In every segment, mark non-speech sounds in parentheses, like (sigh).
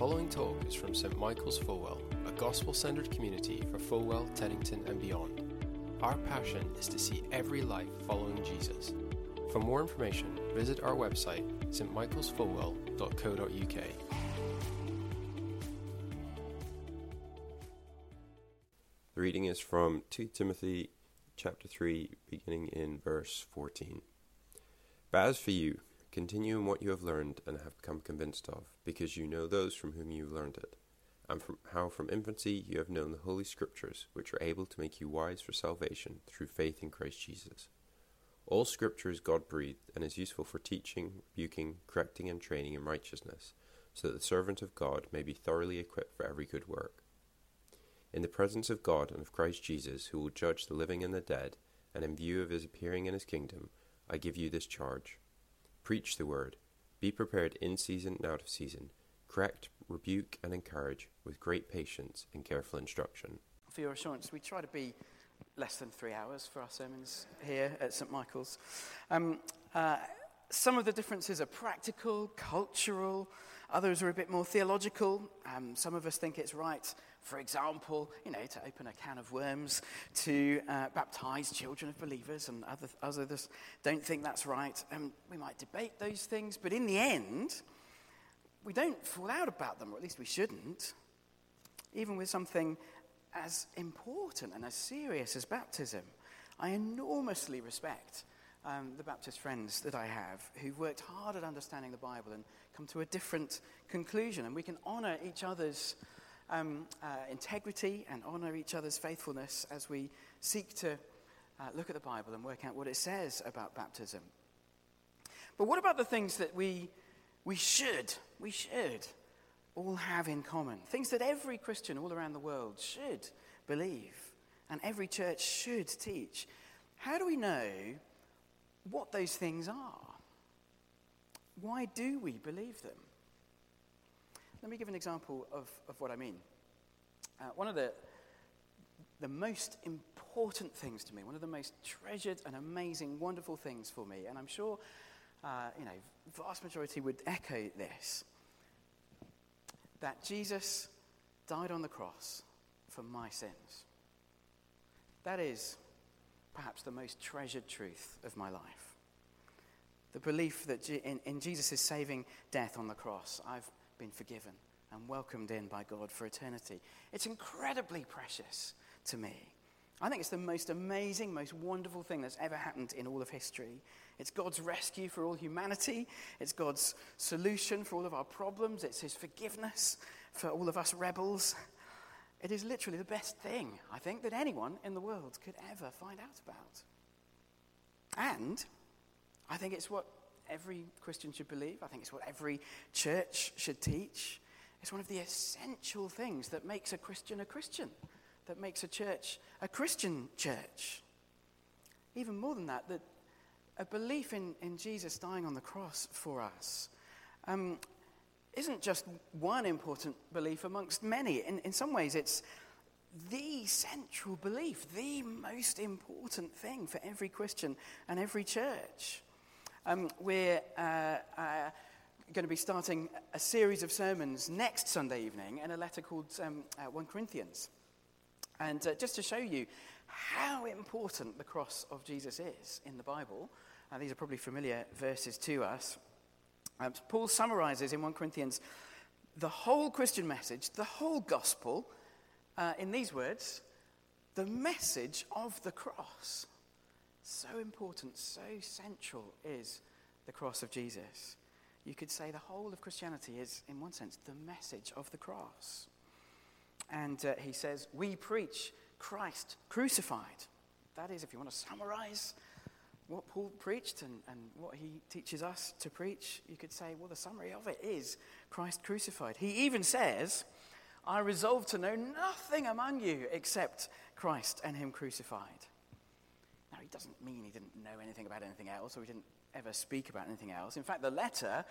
following talk is from St Michael's Fulwell, a gospel centered community for Fulwell, Teddington, and beyond. Our passion is to see every life following Jesus. For more information, visit our website, stmichaelsfulwell.co.uk. The reading is from 2 Timothy chapter 3, beginning in verse 14. But as for you, continue in what you have learned and have become convinced of, because you know those from whom you have learned it, and from how from infancy you have known the Holy Scriptures, which are able to make you wise for salvation through faith in Christ Jesus. All Scripture is God breathed and is useful for teaching, rebuking, correcting, and training in righteousness, so that the servant of God may be thoroughly equipped for every good work. In the presence of God and of Christ Jesus, who will judge the living and the dead, and in view of his appearing in his kingdom, I give you this charge. Preach the word. Be prepared in season and out of season. Correct, rebuke, and encourage with great patience and careful instruction. For your assurance, we try to be less than three hours for our sermons here at St. Michael's. Um, uh, some of the differences are practical, cultural, others are a bit more theological. Um, some of us think it's right, for example, you know, to open a can of worms to uh, baptize children of believers, and other, others don't think that's right. Um, we might debate those things, but in the end, we don't fall out about them, or at least we shouldn't, even with something as important and as serious as baptism. I enormously respect um, the Baptist friends that I have who've worked hard at understanding the Bible and come to a different conclusion. And we can honor each other's um, uh, integrity and honor each other's faithfulness as we seek to uh, look at the Bible and work out what it says about baptism. But what about the things that we, we should, we should all have in common? Things that every Christian all around the world should believe and every church should teach. How do we know what those things are? Why do we believe them? Let me give an example of, of what I mean. Uh, one of the, the most important things to me, one of the most treasured and amazing, wonderful things for me, and I'm sure, uh, you know, vast majority would echo this, that Jesus died on the cross for my sins. That is perhaps the most treasured truth of my life. The belief that in, in Jesus' saving death on the cross, I've been forgiven and welcomed in by God for eternity. It's incredibly precious to me. I think it's the most amazing, most wonderful thing that's ever happened in all of history. It's God's rescue for all humanity. It's God's solution for all of our problems. It's His forgiveness for all of us rebels. It is literally the best thing, I think, that anyone in the world could ever find out about. And I think it's what every Christian should believe. I think it's what every church should teach. It's one of the essential things that makes a Christian a Christian, that makes a church a Christian church. Even more than that, that a belief in, in Jesus dying on the cross for us um, isn't just one important belief amongst many. In, in some ways, it's the central belief, the most important thing for every Christian and every church. Um, we're uh, uh, going to be starting a series of sermons next Sunday evening in a letter called um, uh, 1 Corinthians. And uh, just to show you how important the cross of Jesus is in the Bible, uh, these are probably familiar verses to us. Um, Paul summarizes in 1 Corinthians the whole Christian message, the whole gospel, uh, in these words the message of the cross. So important, so central is the cross of Jesus. You could say the whole of Christianity is, in one sense, the message of the cross. And uh, he says, We preach Christ crucified. That is, if you want to summarize what Paul preached and, and what he teaches us to preach, you could say, well, the summary of it is Christ crucified. He even says, I resolve to know nothing among you except Christ and Him crucified. He doesn't mean he didn't know anything about anything else or he didn't ever speak about anything else. In fact, the letter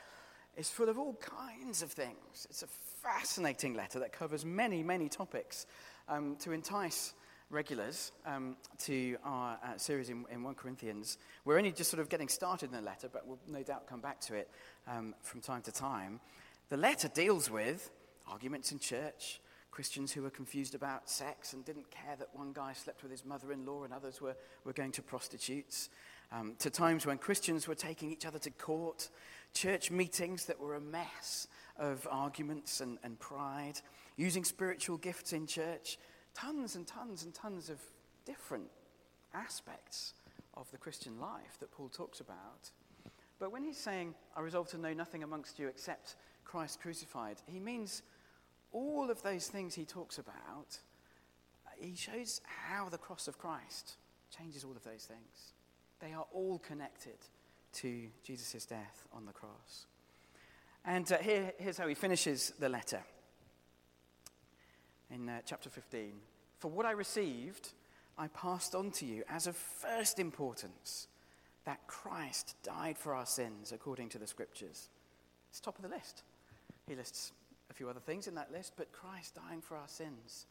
is full of all kinds of things. It's a fascinating letter that covers many, many topics um, to entice regulars um, to our uh, series in, in 1 Corinthians. We're only just sort of getting started in the letter, but we'll no doubt come back to it um, from time to time. The letter deals with arguments in church, Christians who were confused about sex and didn't care that one guy slept with his mother in law and others were, were going to prostitutes, um, to times when Christians were taking each other to court, church meetings that were a mess of arguments and, and pride, using spiritual gifts in church, tons and tons and tons of different aspects of the Christian life that Paul talks about. But when he's saying, I resolve to know nothing amongst you except Christ crucified, he means all of those things he talks about. He shows how the cross of Christ changes all of those things. They are all connected to Jesus' death on the cross. And uh, here, here's how he finishes the letter in uh, chapter 15. For what I received, I passed on to you as of first importance that Christ died for our sins according to the scriptures. It's top of the list. He lists a few other things in that list, but Christ dying for our sins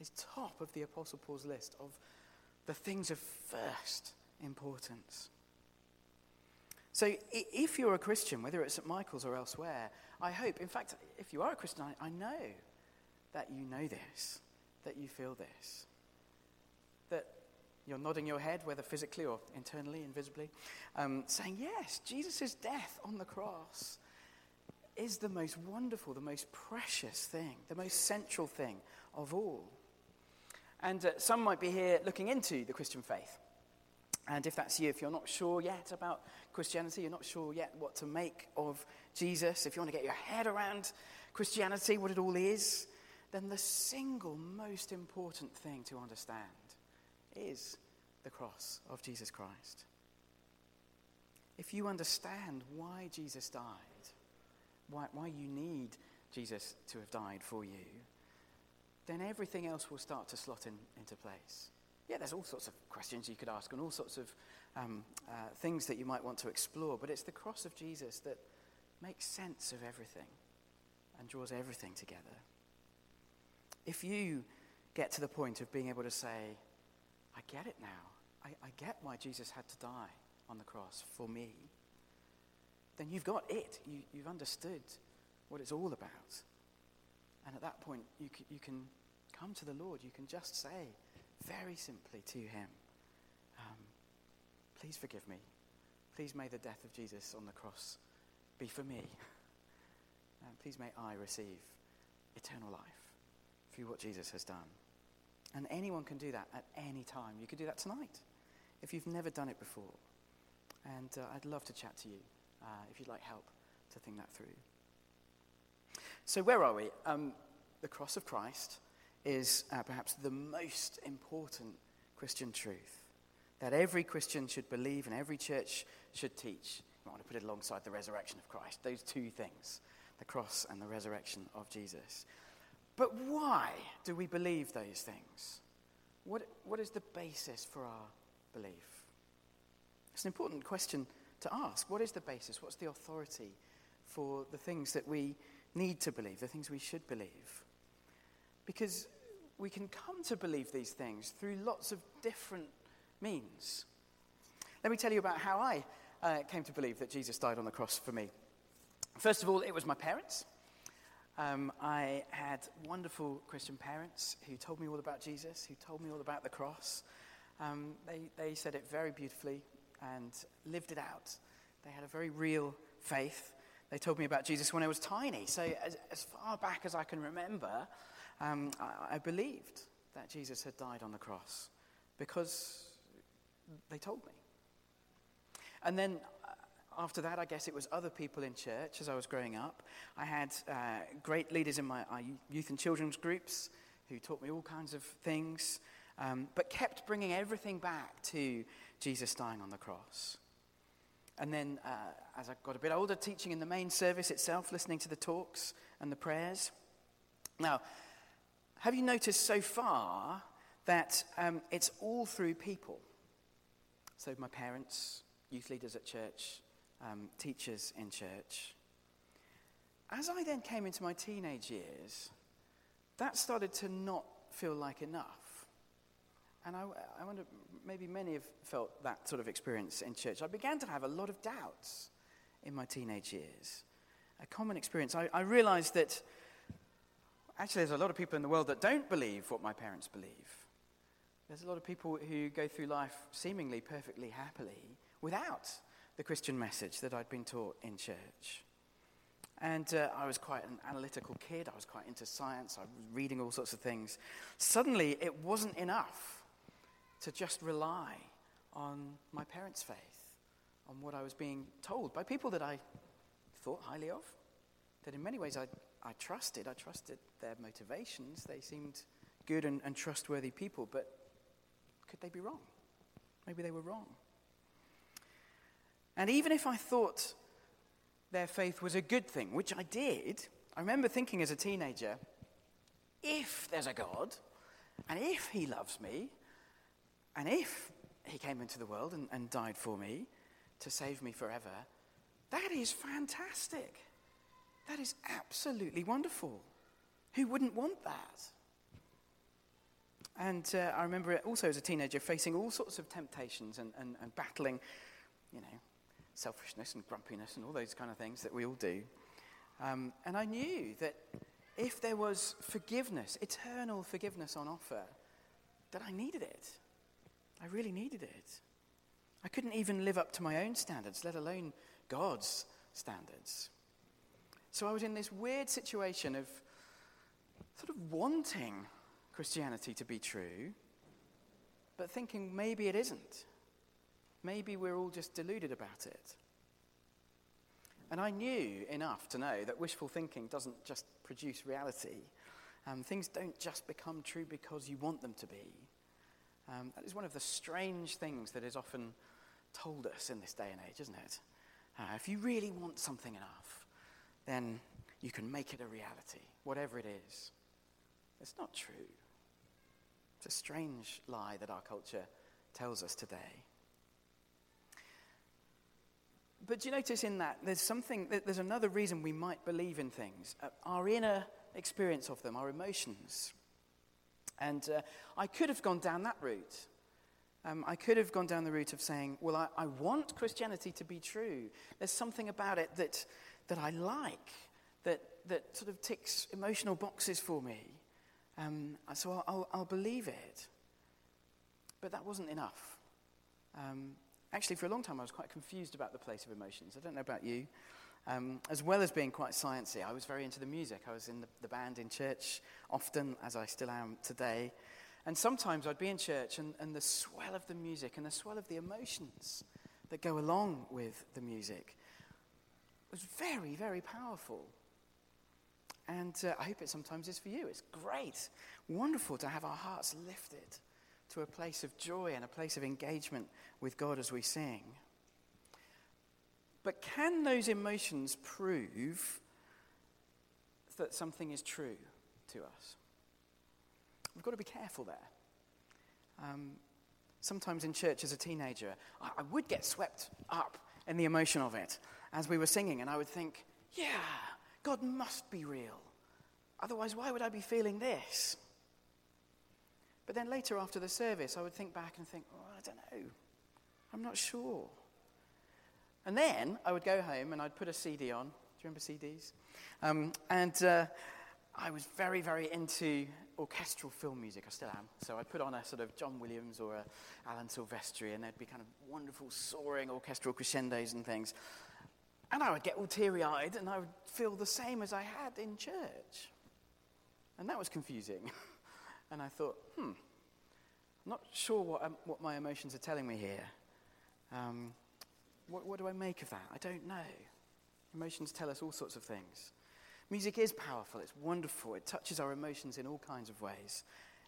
is top of the Apostle Paul's list of the things of first importance. So, if you're a Christian, whether it's at Michael's or elsewhere, I hope, in fact, if you are a Christian, I, I know that you know this, that you feel this, that you're nodding your head, whether physically or internally, invisibly, um, saying, Yes, Jesus' death on the cross is the most wonderful, the most precious thing, the most central thing of all. And uh, some might be here looking into the Christian faith. And if that's you, if you're not sure yet about Christianity, you're not sure yet what to make of Jesus, if you want to get your head around Christianity, what it all is, then the single most important thing to understand is the cross of Jesus Christ. If you understand why Jesus died, why, why you need Jesus to have died for you, then everything else will start to slot in, into place. Yeah, there's all sorts of questions you could ask and all sorts of um, uh, things that you might want to explore, but it's the cross of Jesus that makes sense of everything and draws everything together. If you get to the point of being able to say, I get it now, I, I get why Jesus had to die on the cross for me, then you've got it. You, you've understood what it's all about. And at that point, you, c- you can come to the Lord. You can just say, very simply to him, um, Please forgive me. Please may the death of Jesus on the cross be for me. (laughs) And please may I receive eternal life through what Jesus has done. And anyone can do that at any time. You could do that tonight if you've never done it before. And uh, I'd love to chat to you uh, if you'd like help to think that through. So, where are we? Um, the cross of Christ is uh, perhaps the most important Christian truth that every Christian should believe and every church should teach. I want to put it alongside the resurrection of Christ, those two things the cross and the resurrection of Jesus. But why do we believe those things? What, what is the basis for our belief? It's an important question to ask. What is the basis? What's the authority for the things that we need to believe, the things we should believe? Because we can come to believe these things through lots of different means. Let me tell you about how I uh, came to believe that Jesus died on the cross for me. First of all, it was my parents. Um, I had wonderful Christian parents who told me all about Jesus, who told me all about the cross. Um, they, they said it very beautifully and lived it out. They had a very real faith. They told me about Jesus when I was tiny. So, as, as far back as I can remember, um, I, I believed that Jesus had died on the cross because they told me. And then uh, after that, I guess it was other people in church as I was growing up. I had uh, great leaders in my, youth and children's groups who taught me all kinds of things, um, but kept bringing everything back to Jesus dying on the cross. And then, uh, as I got a bit older, teaching in the main service itself, listening to the talks and the prayers. Now, have you noticed so far that um, it's all through people? So, my parents, youth leaders at church, um, teachers in church. As I then came into my teenage years, that started to not feel like enough. And I, I wonder, maybe many have felt that sort of experience in church. I began to have a lot of doubts in my teenage years. A common experience. I, I realized that actually, there's a lot of people in the world that don't believe what my parents believe. There's a lot of people who go through life seemingly perfectly happily without the Christian message that I'd been taught in church. And uh, I was quite an analytical kid. I was quite into science. I was reading all sorts of things. Suddenly, it wasn't enough to just rely on my parents' faith, on what I was being told by people that I thought highly of, that in many ways I, I trusted. I trusted their motivations. They seemed good and, and trustworthy people, but could they be wrong? Maybe they were wrong. And even if I thought their faith was a good thing, which I did, I remember thinking as a teenager if there's a God, and if he loves me, and if he came into the world and, and died for me to save me forever, that is fantastic. That is absolutely wonderful. Who wouldn't want that? And uh, I remember also as a teenager facing all sorts of temptations and, and, and battling, you know, selfishness and grumpiness and all those kind of things that we all do. Um, and I knew that if there was forgiveness, eternal forgiveness on offer, that I needed it. I really needed it. I couldn't even live up to my own standards, let alone God's standards. So I was in this weird situation of sort of wanting Christianity to be true, but thinking maybe it isn't. Maybe we're all just deluded about it. And I knew enough to know that wishful thinking doesn't just produce reality. Um, things don't just become true because you want them to be. Um, that is one of the strange things that is often told us in this day and age, isn't it? Uh, if you really want something enough, then you can make it a reality, whatever it is. It's not true. It's a strange lie that our culture tells us today. But do you notice in that there's something, there's another reason we might believe in things uh, our inner experience of them, our emotions. And uh, I could have gone down that route. Um, I could have gone down the route of saying, well, I, I, want Christianity to be true. There's something about it that, that I like, that, that sort of ticks emotional boxes for me. Um, so I'll, I'll, I'll, believe it. But that wasn't enough. Um, actually, for a long time, I was quite confused about the place of emotions. I don't know about you. Um, as well as being quite sciencey, I was very into the music. I was in the, the, band in church often, as I still am today. And sometimes I'd be in church, and, and the swell of the music and the swell of the emotions that go along with the music was very, very powerful. And uh, I hope it sometimes is for you. It's great, wonderful to have our hearts lifted to a place of joy and a place of engagement with God as we sing. But can those emotions prove that something is true to us? We've got to be careful there. Um, sometimes in church as a teenager, I, I would get swept up in the emotion of it as we were singing, and I would think, yeah, God must be real. Otherwise, why would I be feeling this? But then later after the service, I would think back and think, oh, I don't know. I'm not sure. And then I would go home and I'd put a CD on. Do you remember CDs? Um, and uh, I was very, very into orchestral film music. I still am. So I'd put on a sort of John Williams or Alan Silvestri, and there'd be kind of wonderful soaring orchestral crescendos and things. And I would get all teary eyed and I would feel the same as I had in church. And that was confusing. (laughs) And I thought, hmm, I'm not sure what, um, what my emotions are telling me here. Um, what, what do I make of that? I don't know. Emotions tell us all sorts of things. Music is powerful, it's wonderful, it touches our emotions in all kinds of ways.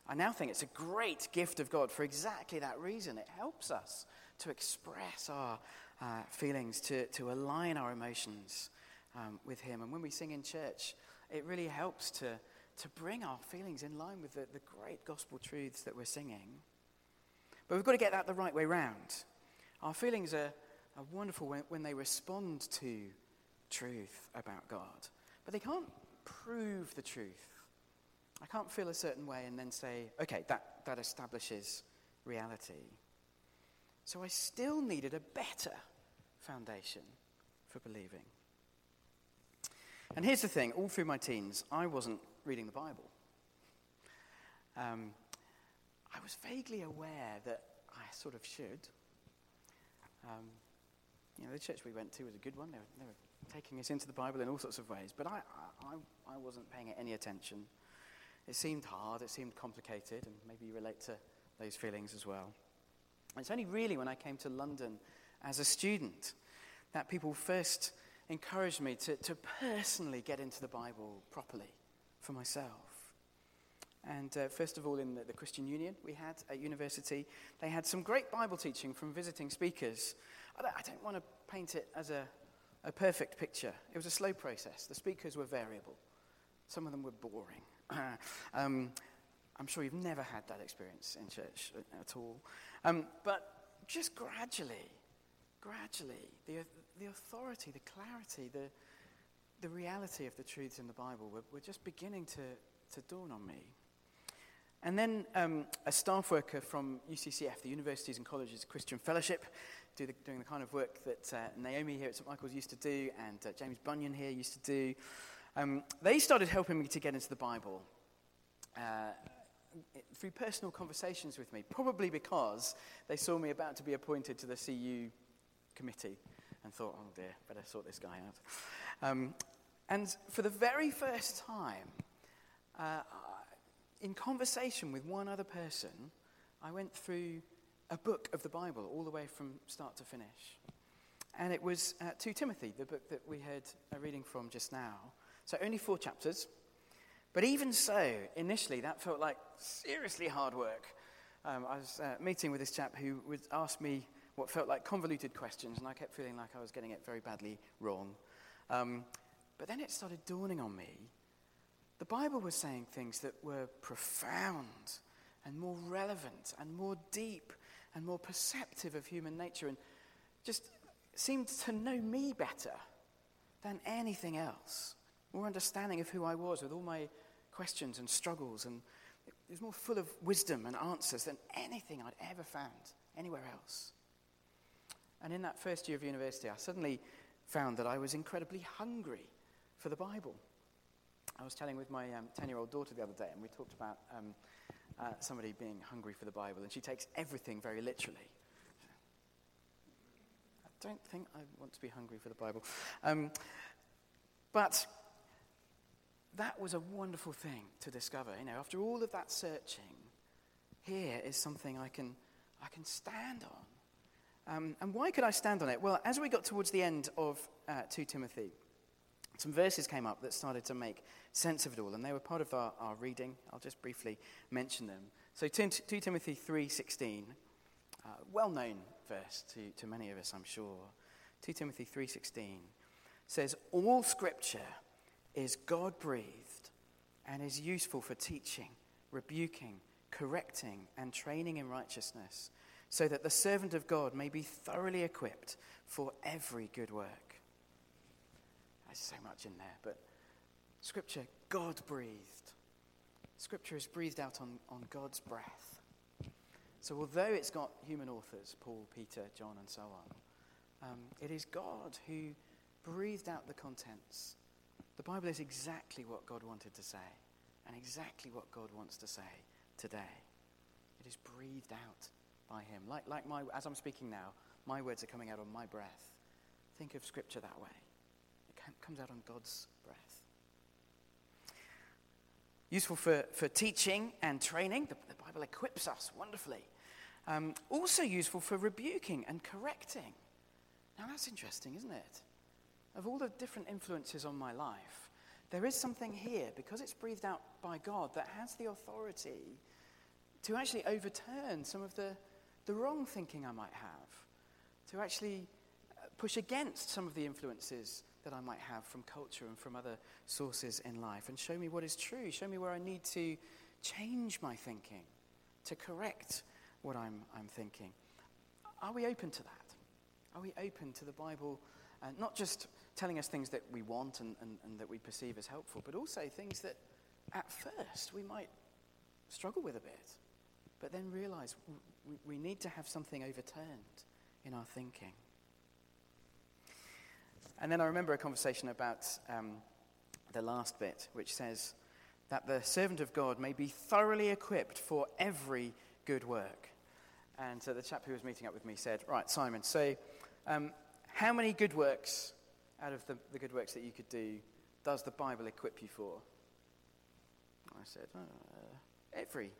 I now think it's a great gift of God for exactly that reason. It helps us to express our uh, feelings, to, to align our emotions um, with Him. And when we sing in church, it really helps to, to bring our feelings in line with the, the great gospel truths that we're singing. But we've got to get that the right way round. Our feelings are, are wonderful when, when they respond to truth about God, but they can't prove the truth. I can't feel a certain way and then say, okay, that, that establishes reality. So I still needed a better foundation for believing. And here's the thing all through my teens, I wasn't reading the Bible. Um, I was vaguely aware that I sort of should. Um, you know, the church we went to was a good one. They were, they were taking us into the Bible in all sorts of ways, but I, I, I wasn't paying it any attention. It seemed hard, it seemed complicated, and maybe you relate to those feelings as well. It's only really when I came to London as a student that people first encouraged me to, to personally get into the Bible properly for myself. And uh, first of all, in the, the, Christian Union we had at university, they had some great Bible teaching from visiting speakers. I don't, don't want to paint it as a, a perfect picture. It was a slow process. The speakers were variable, some of them were boring. (laughs) um, I'm sure you've never had that experience in church at all. Um, but just gradually, gradually, the, the authority, the clarity, the, the reality of the truths in the Bible were, were just beginning to, to dawn on me. And then um, a staff worker from UCCF, the Universities and Colleges Christian Fellowship, do the, doing the kind of work that uh, Naomi here at St Michael's used to do and uh, James Bunyan here used to do. Um, they started helping me to get into the Bible uh, through personal conversations with me, probably because they saw me about to be appointed to the CU committee and thought, oh dear, better sort this guy out. Um, and for the very first time, uh, in conversation with one other person, I went through a book of the Bible all the way from start to finish. And it was uh, 2 Timothy, the book that we heard a reading from just now. So only four chapters. But even so, initially, that felt like seriously hard work. Um, I was uh, meeting with this chap who would ask me what felt like convoluted questions, and I kept feeling like I was getting it very badly wrong. Um, but then it started dawning on me Bible was saying things that were profound and more relevant and more deep and more perceptive of human nature and just seemed to know me better than anything else. More understanding of who I was with all my questions and struggles. And it was more full of wisdom and answers than anything I'd ever found anywhere else. And in that first year of university, I suddenly found that I was incredibly hungry for the Bible. I was chatting with my 10 um, year old daughter the other day, and we talked about um, uh, somebody being hungry for the Bible, and she takes everything very literally. I don't think I want to be hungry for the Bible. Um, but that was a wonderful thing to discover. You know, after all of that searching, here is something I can, I can stand on. Um, and why could I stand on it? Well, as we got towards the end of uh, 2 Timothy, some verses came up that started to make sense of it all, and they were part of our, our reading. I'll just briefly mention them. So 2, 2 Timothy 3.16, uh, well-known verse to, to many of us, I'm sure. 2 Timothy 3.16 says, All scripture is God-breathed and is useful for teaching, rebuking, correcting, and training in righteousness, so that the servant of God may be thoroughly equipped for every good work. There's so much in there, but Scripture, God breathed. Scripture is breathed out on, on God's breath. So, although it's got human authors, Paul, Peter, John, and so on, um, it is God who breathed out the contents. The Bible is exactly what God wanted to say, and exactly what God wants to say today. It is breathed out by Him. Like, like my, as I'm speaking now, my words are coming out on my breath. Think of Scripture that way comes out on God's breath. Useful for, for teaching and training. The, the Bible equips us wonderfully. Um, also useful for rebuking and correcting. Now that's interesting, isn't it? Of all the different influences on my life, there is something here, because it's breathed out by God, that has the authority to actually overturn some of the, the wrong thinking I might have, to actually uh, push against some of the influences that I might have from culture and from other sources in life and show me what is true. Show me where I need to change my thinking, to correct what I'm, I'm thinking. Are we open to that? Are we open to the Bible uh, not just telling us things that we want and, and, and that we perceive as helpful, but also things that at first we might struggle with a bit, but then realize we, we need to have something overturned in our thinking? And then I remember a conversation about um, the last bit, which says that the servant of God may be thoroughly equipped for every good work. And uh, the chap who was meeting up with me said, Right, Simon, so um, how many good works out of the, the good works that you could do does the Bible equip you for? I said, uh, Every.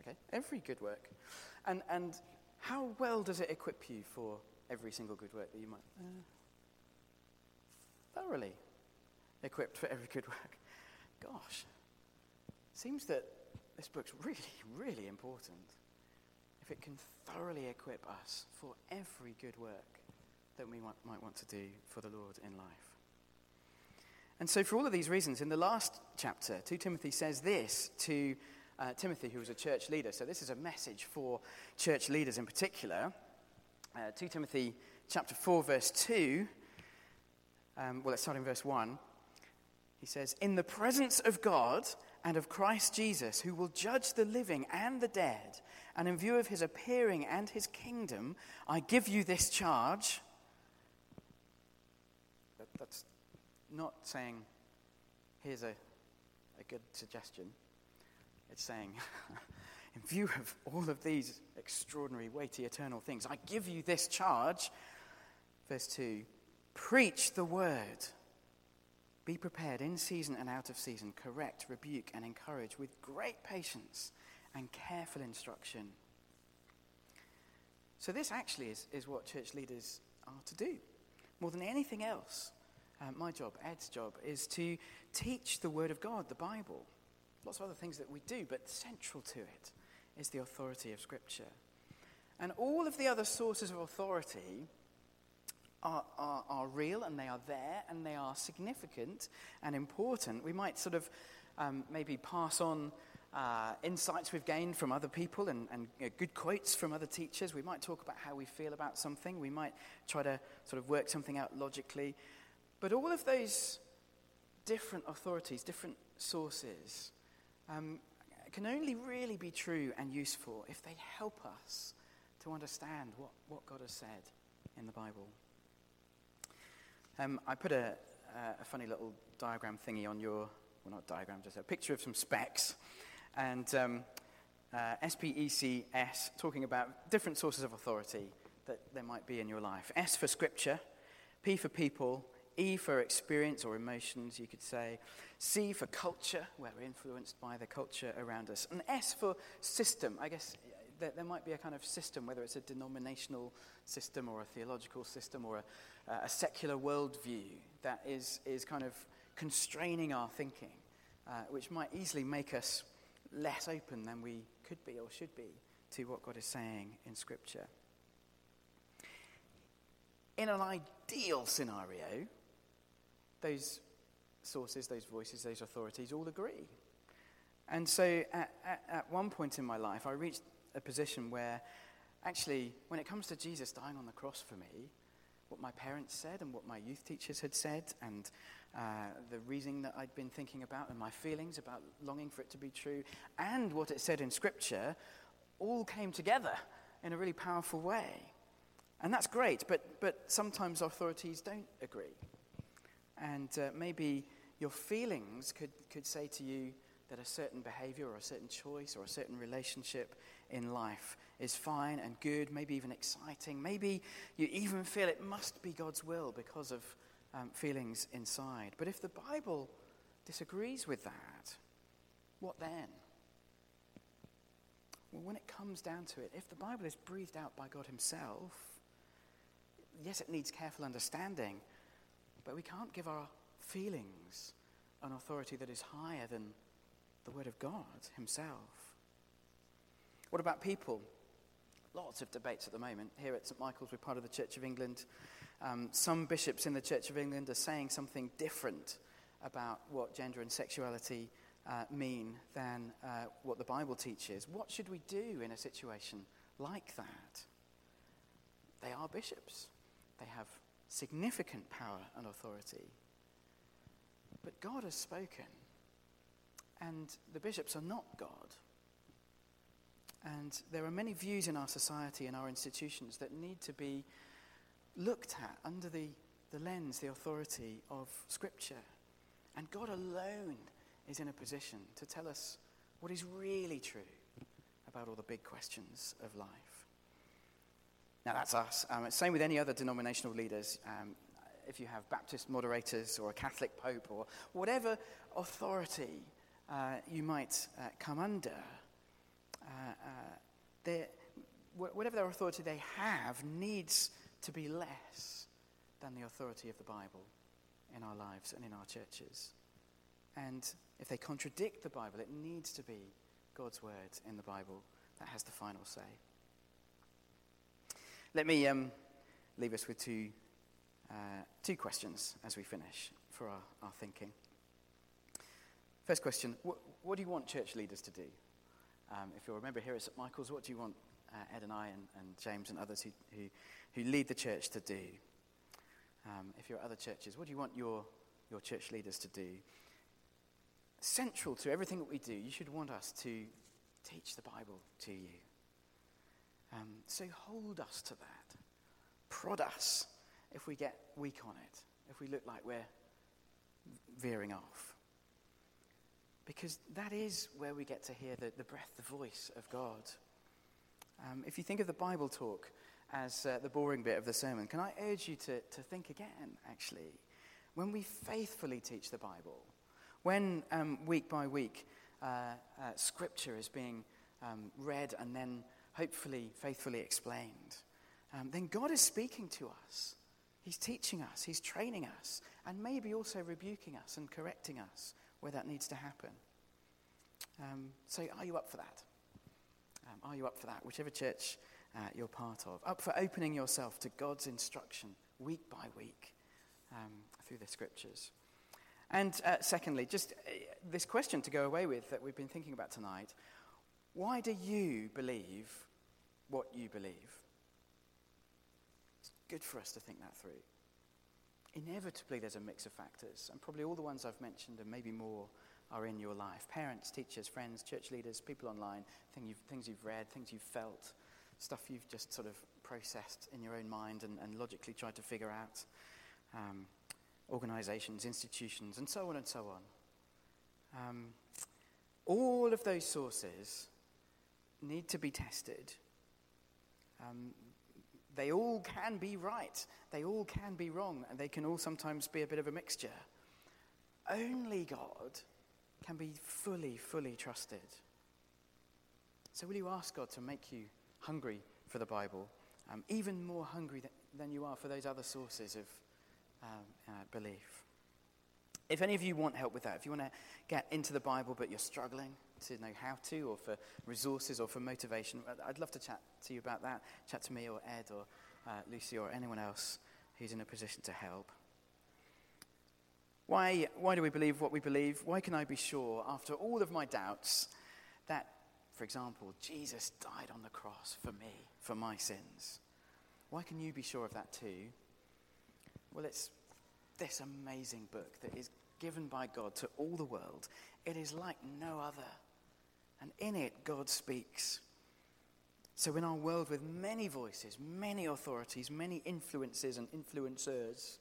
Okay, every good work. And, and how well does it equip you for every single good work that you might? Uh, thoroughly equipped for every good work. Gosh, seems that this book's really, really important if it can thoroughly equip us for every good work that we want, might want to do for the Lord in life. And so, for all of these reasons, in the last chapter, 2 Timothy says this to uh, Timothy, who was a church leader. So, this is a message for church leaders in particular. Uh, 2 Timothy chapter 4, verse 2. Um, well, let's start in verse 1. He says, In the presence of God and of Christ Jesus, who will judge the living and the dead, and in view of his appearing and his kingdom, I give you this charge. That, that's not saying, here's a, a good suggestion. It's saying, (laughs) in view of all of these extraordinary, weighty, eternal things, I give you this charge. Verse 2 Preach the word. Be prepared in season and out of season, correct, rebuke, and encourage with great patience and careful instruction. So, this actually is, is what church leaders are to do. More than anything else, uh, my job, Ed's job, is to teach the Word of God, the Bible. Lots of other things that we do, but central to it is the authority of Scripture. And all of the other sources of authority are, are, are real and they are there and they are significant and important. We might sort of um, maybe pass on uh, insights we've gained from other people and, and you know, good quotes from other teachers. We might talk about how we feel about something. We might try to sort of work something out logically. But all of those different authorities, different sources, um, can only really be true and useful if they help us to understand what, what God has said in the Bible. Um, I put a, a, funny little diagram thingy on your, well, not diagram, just a picture of some specs. And um, uh, SPECS, talking about different sources of authority that there might be in your life. S for scripture, P for people, E for experience or emotions, you could say. C for culture, where we're influenced by the culture around us. And S for system. I guess there, there might be a kind of system, whether it's a denominational system or a theological system or a, uh, a secular worldview that is, is kind of constraining our thinking, uh, which might easily make us less open than we could be or should be to what God is saying in Scripture. In an ideal scenario, those sources, those voices, those authorities all agree. And so at, at, at, one point in my life, I reached a position where actually, when it comes to Jesus dying on the cross for me, what my parents said and what my youth teachers had said and uh, the reasoning that I'd been thinking about and my feelings about longing for it to be true and what it said in Scripture all came together in a really powerful way. And that's great, but, but sometimes authorities don't agree. And uh, maybe your feelings could, could say to you that a certain behavior or a certain choice or a certain relationship in life is fine and good, maybe even exciting. Maybe you even feel it must be God's will because of um, feelings inside. But if the Bible disagrees with that, what then? Well, when it comes down to it, if the Bible is breathed out by God Himself, yes, it needs careful understanding, but we can't give our feelings an authority that is higher than the Word of God Himself. What about people? Lots of debates at the moment. Here at St Michael's, we're part of the Church of England. Um, some bishops in the Church of England are saying something different about what gender and sexuality uh, mean than uh, what the Bible teaches. What should we do in a situation like that? They are bishops, they have significant power and authority. But God has spoken, and the bishops are not God. And there are many views in our society and our institutions that need to be looked at under the, the lens, the authority of Scripture. And God alone is in a position to tell us what is really true about all the big questions of life. Now, that's us. Um, same with any other denominational leaders. Um, if you have Baptist moderators or a Catholic pope or whatever authority uh, you might uh, come under, uh, uh whatever their authority they have needs to be less than the authority of the Bible in our lives and in our churches. And if they contradict the Bible, it needs to be God's word in the Bible that has the final say. Let me um, leave us with two, uh, two questions as we finish for our, our thinking. First question what, what, do you want church leaders to do? Um, if you'll remember here at St. Michael's, what do you want uh, Ed and I and, and, James and others who, who, who, lead the church to do? Um, if you're at other churches, what do you want your, your church leaders to do? Central to everything that we do, you should want us to teach the Bible to you. Um, so hold us to that. Prod us if we get weak on it, if we look like we're veering off. Because that is where we get to hear the, the breath, the voice of God. Um, if you think of the Bible talk as uh, the boring bit of the sermon, can I urge you to, to think again, actually? When we faithfully teach the Bible, when um, week by week uh, uh, scripture is being um, read and then hopefully faithfully explained, um, then God is speaking to us. He's teaching us, He's training us, and maybe also rebuking us and correcting us where that needs to happen. Um, so, are you up for that? Um, are you up for that? Whichever church uh, you're part of. Up for opening yourself to God's instruction week by week um, through the scriptures. And uh, secondly, just uh, this question to go away with that we've been thinking about tonight why do you believe what you believe? It's good for us to think that through. Inevitably, there's a mix of factors, and probably all the ones I've mentioned and maybe more are in your life parents, teachers, friends, church leaders, people online, things you've, things you've read, things you've felt, stuff you've just sort of processed in your own mind and, and logically tried to figure out. Um, organizations, institutions, and so on and so on. Um, all of those sources need to be tested. Um, they all can be right, they all can be wrong, and they can all sometimes be a bit of a mixture. Only God can be fully, fully trusted. So, will you ask God to make you hungry for the Bible, um, even more hungry th- than you are for those other sources of um, uh, belief? If any of you want help with that, if you want to get into the Bible but you're struggling, to know how to, or for resources, or for motivation, I'd love to chat to you about that. Chat to me, or Ed, or uh, Lucy, or anyone else who's in a position to help. Why, why do we believe what we believe? Why can I be sure, after all of my doubts, that, for example, Jesus died on the cross for me, for my sins? Why can you be sure of that too? Well, it's this amazing book that is given by God to all the world. It is like no other. And in it, God speaks. So, in our world with many voices, many authorities, many influences and influencers,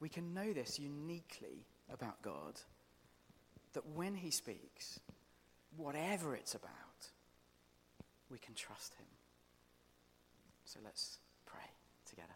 we can know this uniquely about God that when He speaks, whatever it's about, we can trust Him. So, let's pray together.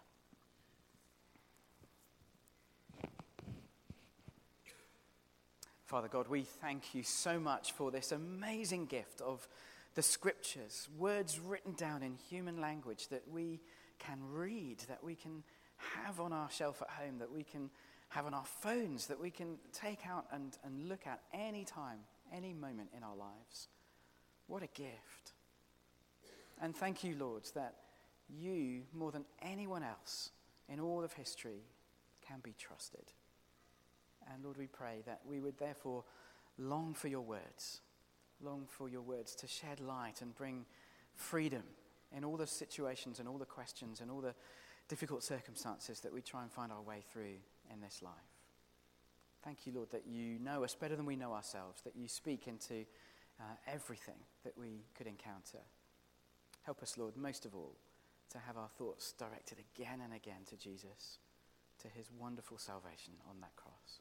Father God, we thank you so much for this amazing gift of the scriptures, words written down in human language that we can read, that we can have on our shelf at home, that we can have on our phones, that we can take out and, and look at any time, any moment in our lives. What a gift. And thank you, Lord, that you, more than anyone else in all of history, can be trusted. And Lord, we pray that we would therefore long for your words, long for your words to shed light and bring freedom in all the situations and all the questions and all the difficult circumstances that we try and find our way through in this life. Thank you, Lord, that you know us better than we know ourselves, that you speak into uh, everything that we could encounter. Help us, Lord, most of all, to have our thoughts directed again and again to Jesus, to his wonderful salvation on that cross.